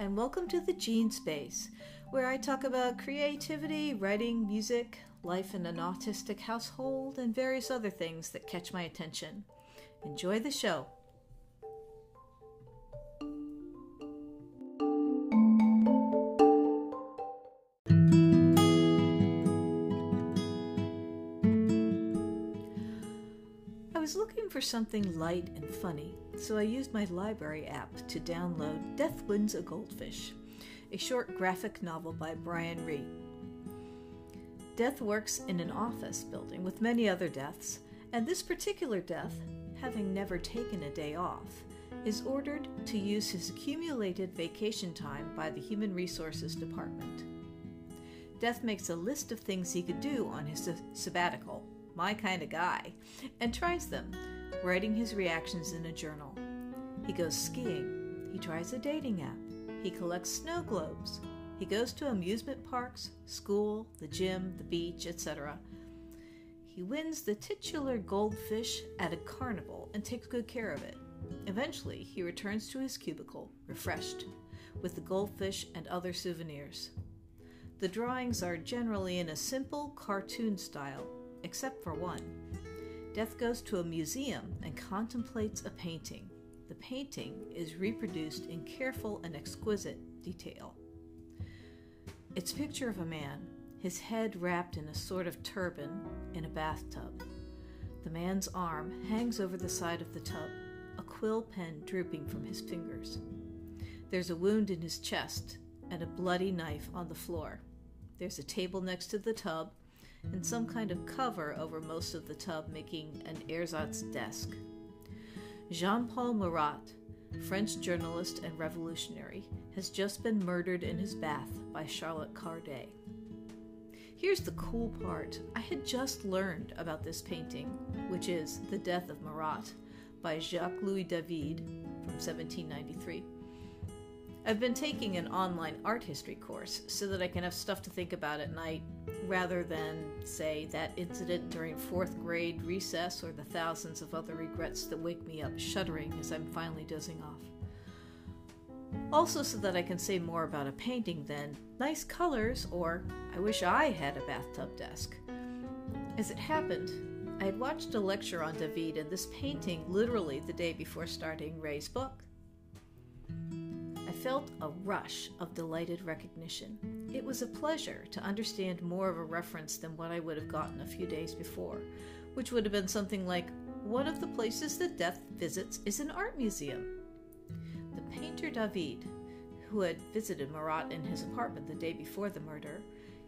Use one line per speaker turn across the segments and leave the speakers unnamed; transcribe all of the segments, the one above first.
And welcome to the Jean Space, where I talk about creativity, writing, music, life in an autistic household, and various other things that catch my attention. Enjoy the show. For something light and funny, so I used my library app to download Death Wins a Goldfish, a short graphic novel by Brian Rea. Death works in an office building with many other deaths, and this particular death, having never taken a day off, is ordered to use his accumulated vacation time by the Human Resources Department. Death makes a list of things he could do on his sabbatical, my kind of guy, and tries them, writing his reactions in a journal. He goes skiing, he tries a dating app, he collects snow globes, he goes to amusement parks, school, the gym, the beach, etc. He wins the titular goldfish at a carnival and takes good care of it. Eventually, he returns to his cubicle, refreshed, with the goldfish and other souvenirs. The drawings are generally in a simple cartoon style, except for one. Death goes to a museum and contemplates a painting. The painting is reproduced in careful and exquisite detail. It's a picture of a man, his head wrapped in a sort of turban, in a bathtub. The man's arm hangs over the side of the tub, a quill pen drooping from his fingers. There's a wound in his chest and a bloody knife on the floor. There's a table next to the tub and some kind of cover over most of the tub, making an ersatz desk. Jean Paul Marat, French journalist and revolutionary, has just been murdered in his bath by Charlotte Corday. Here's the cool part I had just learned about this painting, which is The Death of Marat by Jacques Louis David from 1793. I've been taking an online art history course so that I can have stuff to think about at night rather than, say, that incident during fourth grade recess or the thousands of other regrets that wake me up shuddering as I'm finally dozing off. Also, so that I can say more about a painting than nice colors or I wish I had a bathtub desk. As it happened, I had watched a lecture on David and this painting literally the day before starting Rea's book. Felt a rush of delighted recognition. It was a pleasure to understand more of a reference than what I would have gotten a few days before, which would have been something like one of the places that Death visits is an art museum. The painter David, who had visited Marat in his apartment the day before the murder,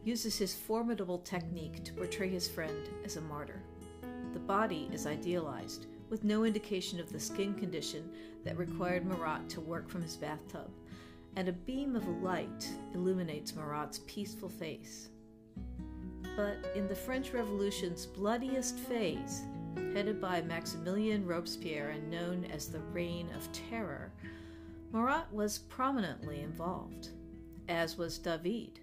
uses his formidable technique to portray his friend as a martyr. The body is idealized, with no indication of the skin condition that required Marat to work from his bathtub, and a beam of light illuminates Marat's peaceful face. But in the French Revolution's bloodiest phase, headed by Maximilien Robespierre and known as the Reign of Terror, Marat was prominently involved, as was David,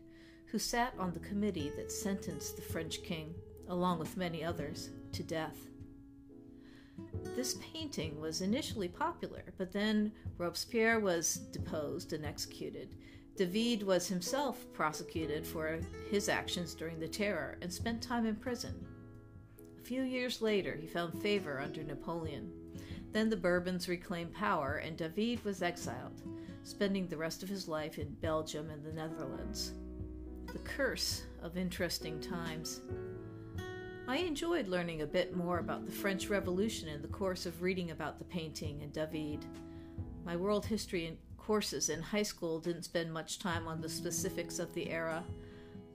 who sat on the committee that sentenced the French king, along with many others, to death. This painting was initially popular, but then Robespierre was deposed and executed. David was himself prosecuted for his actions during the Terror and spent time in prison. A few years later, he found favor under Napoleon. Then the Bourbons reclaimed power, and David was exiled, spending the rest of his life in Belgium and the Netherlands. The curse of interesting times. I enjoyed learning a bit more about the French Revolution in the course of reading about the painting and David. My world history courses in high school didn't spend much time on the specifics of the era,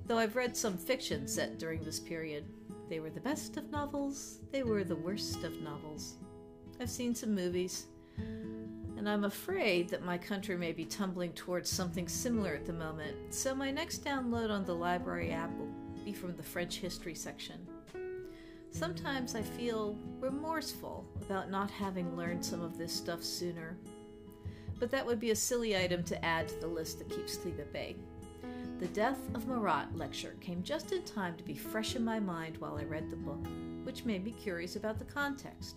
though I've read some fiction set during this period. They were the best of novels, they were the worst of novels. I've seen some movies, and I'm afraid that my country may be tumbling towards something similar at the moment, so my next download on the library app will be from the French history section. Sometimes I feel remorseful about not having learned some of this stuff sooner. But that would be a silly item to add to the list that keeps sleep at bay. The Death of Marat lecture came just in time to be fresh in my mind while I read the book, which made me curious about the context.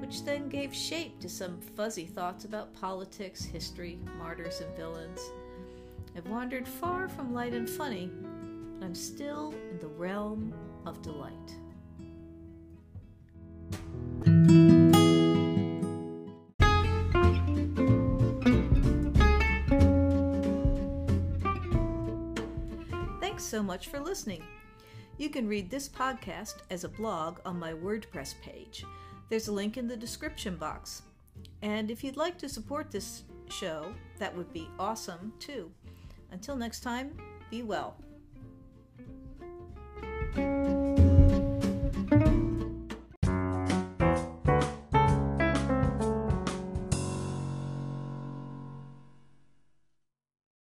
which then gave shape to some fuzzy thoughts about politics, history, martyrs, and villains. I've wandered far from light and funny, but I'm still in the realm of delight. So much for listening. You can read this podcast as a blog on my WordPress page. There's a link in the description box. And if you'd like to support this show, that would be awesome too. Until next time, be well.